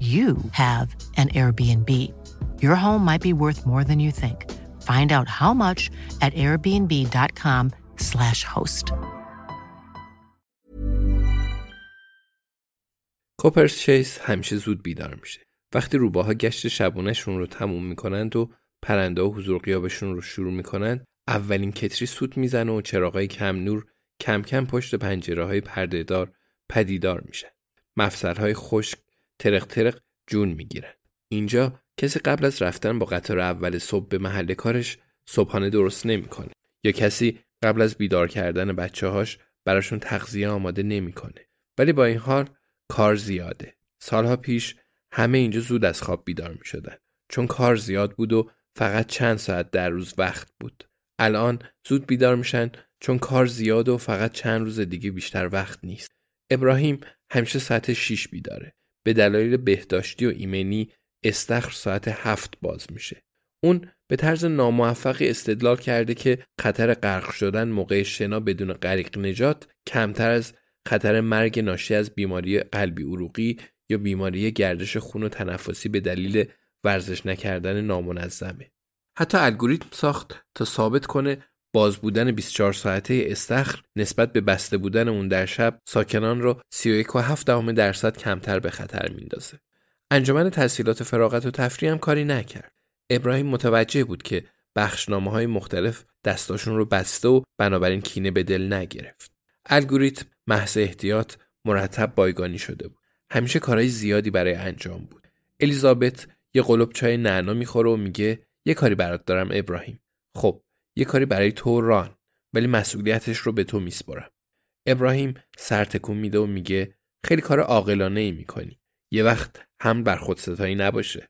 you have an Airbnb. Your home might be worth more than you think. Find out how much at airbnb.com/slash host. کوپرس چیس همیشه زود بیدار میشه. وقتی روباها گشت شبونهشون رو تموم می‌کنند و پرنده و حضور قیابشون رو شروع می‌کنند اولین کتری سوت می‌زنه و چراغای کم نور کم کم پشت پنجره های پردهدار پدیدار میشن. مفصلهای خشک ترق ترق جون می‌گیرن. اینجا کسی قبل از رفتن با قطار اول صبح به محل کارش صبحانه درست نمی‌کنه یا کسی قبل از بیدار کردن بچه هاش براشون تغذیه آماده نمی‌کنه. ولی با این حال کار زیاده. سالها پیش همه اینجا زود از خواب بیدار می شدن. چون کار زیاد بود و فقط چند ساعت در روز وقت بود. الان زود بیدار میشن چون کار زیاد و فقط چند روز دیگه بیشتر وقت نیست. ابراهیم همیشه ساعت 6 بیداره. به دلایل بهداشتی و ایمنی استخر ساعت هفت باز میشه. اون به طرز ناموفقی استدلال کرده که خطر غرق شدن موقع شنا بدون غریق نجات کمتر از خطر مرگ ناشی از بیماری قلبی عروقی یا بیماری گردش خون و تنفسی به دلیل ورزش نکردن نامنظمه. حتی الگوریتم ساخت تا ثابت کنه باز بودن 24 ساعته استخر نسبت به بسته بودن اون در شب ساکنان رو 31.7 درصد کمتر به خطر میندازه. انجمن تحصیلات فراغت و تفریح هم کاری نکرد. ابراهیم متوجه بود که بخشنامه های مختلف دستاشون رو بسته و بنابراین کینه به دل نگرفت. الگوریتم محض احتیاط مرتب بایگانی شده بود. همیشه کارهای زیادی برای انجام بود. الیزابت یه قلب چای نعنا می‌خوره و میگه یه کاری برات دارم ابراهیم. خب یه کاری برای تو ران ولی مسئولیتش رو به تو میسپرم. ابراهیم سر تکون میده و میگه خیلی کار عاقلانه ای می‌کنی. یه وقت هم بر خود ستایی نباشه.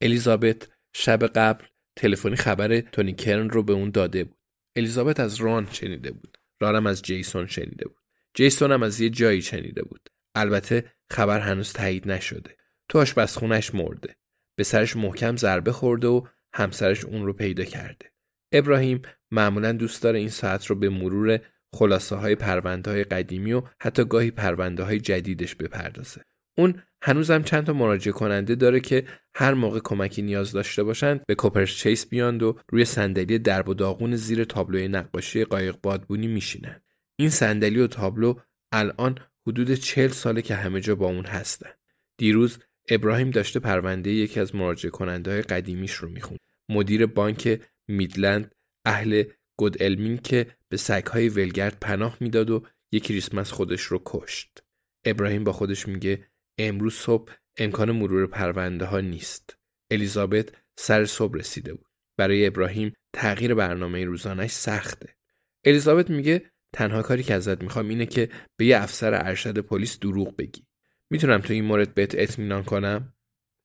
الیزابت شب قبل تلفنی خبر تونی کرن رو به اون داده بود. الیزابت از ران شنیده بود. رانم از جیسون شنیده بود. جیسون هم از یه جایی شنیده بود. البته خبر هنوز تایید نشده. تو آشپزخونش مرده. به سرش محکم ضربه خورده و همسرش اون رو پیدا کرده. ابراهیم معمولا دوست داره این ساعت رو به مرور خلاصه های پرونده های قدیمی و حتی گاهی پرونده های جدیدش بپردازه. اون هنوزم چند تا مراجعه کننده داره که هر موقع کمکی نیاز داشته باشند به کوپرس چیس بیاند و روی صندلی درب و داغون زیر تابلوی نقاشی قایق بادبونی میشینن. این صندلی و تابلو الان حدود چهل ساله که همه جا با اون هستن. دیروز ابراهیم داشته پرونده یکی از مراجعه کننده های قدیمیش رو میخون. مدیر بانک میدلند اهل گود علمین که به سگهای ولگرد پناه می‌داد و یک کریسمس خودش رو کشت. ابراهیم با خودش میگه امروز صبح امکان مرور پرونده ها نیست. الیزابت سر صبح رسیده بود. برای ابراهیم تغییر برنامه روزانش سخته. الیزابت میگه تنها کاری که ازت می‌خوام اینه که به یه افسر ارشد پلیس دروغ بگی. می‌تونم تو این مورد بهت اطمینان کنم؟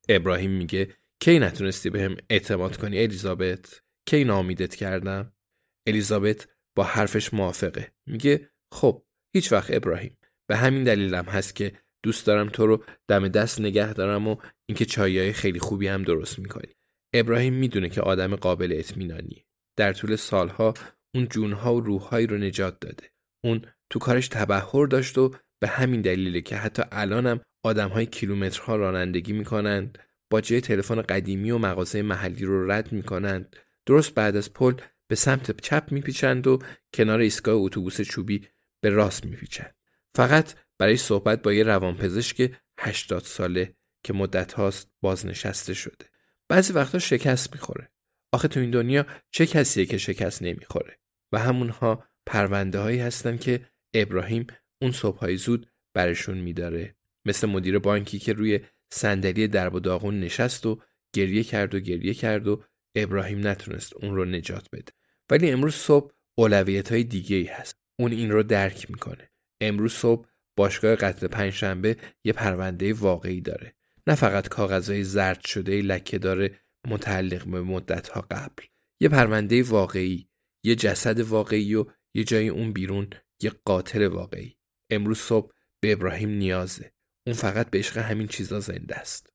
ابراهیم میگه کی نتونستی بهم اعتماد کنی الیزابت؟ کی نامیدت کردم؟ الیزابت با حرفش موافقه. میگه خب هیچ وقت ابراهیم به همین دلیلم هست که دوست دارم تو رو دم دست نگه دارم و اینکه چایای خیلی خوبی هم درست می‌کنی ابراهیم می‌دونه که آدم قابل اطمینانیه در طول سالها اون جونها و روحهایی رو نجات داده اون تو کارش تبهر داشت و به همین دلیله که حتی الانم آدمهای کیلومترها رانندگی می‌کنند جای تلفن قدیمی و مغازه محلی رو رد می‌کنند درست بعد از پل به سمت چپ میپیچند و کنار ایستگاه اتوبوس چوبی به راست میپیچند. فقط برای صحبت با یه روانپزشک 80 ساله که مدت هاست بازنشسته شده. بعضی وقتا شکست می‌خوره. آخه تو این دنیا چه کسیه که شکست نمی‌خوره؟ و همونها پرونده هایی هستن که ابراهیم اون صبحهای زود برشون میداره. مثل مدیر بانکی که روی صندلی درب و داغون نشست و گریه کرد و گریه کرد و ابراهیم نتونست اون رو نجات بده. ولی امروز صبح اولویت های دیگه ای هست. اون این رو درک می‌کنه. امروز صبح باشگاه قتل پنجشنبه یه پرونده واقعی داره. نه فقط کاغذهای زرد شده لکه داره متعلق به مدت ها قبل. یه پرونده واقعی یه جسد واقعی و یه جای اون بیرون یه قاتل واقعی. امروز صبح به ابراهیم نیازه. اون فقط به عشق همین چیزا زنده است.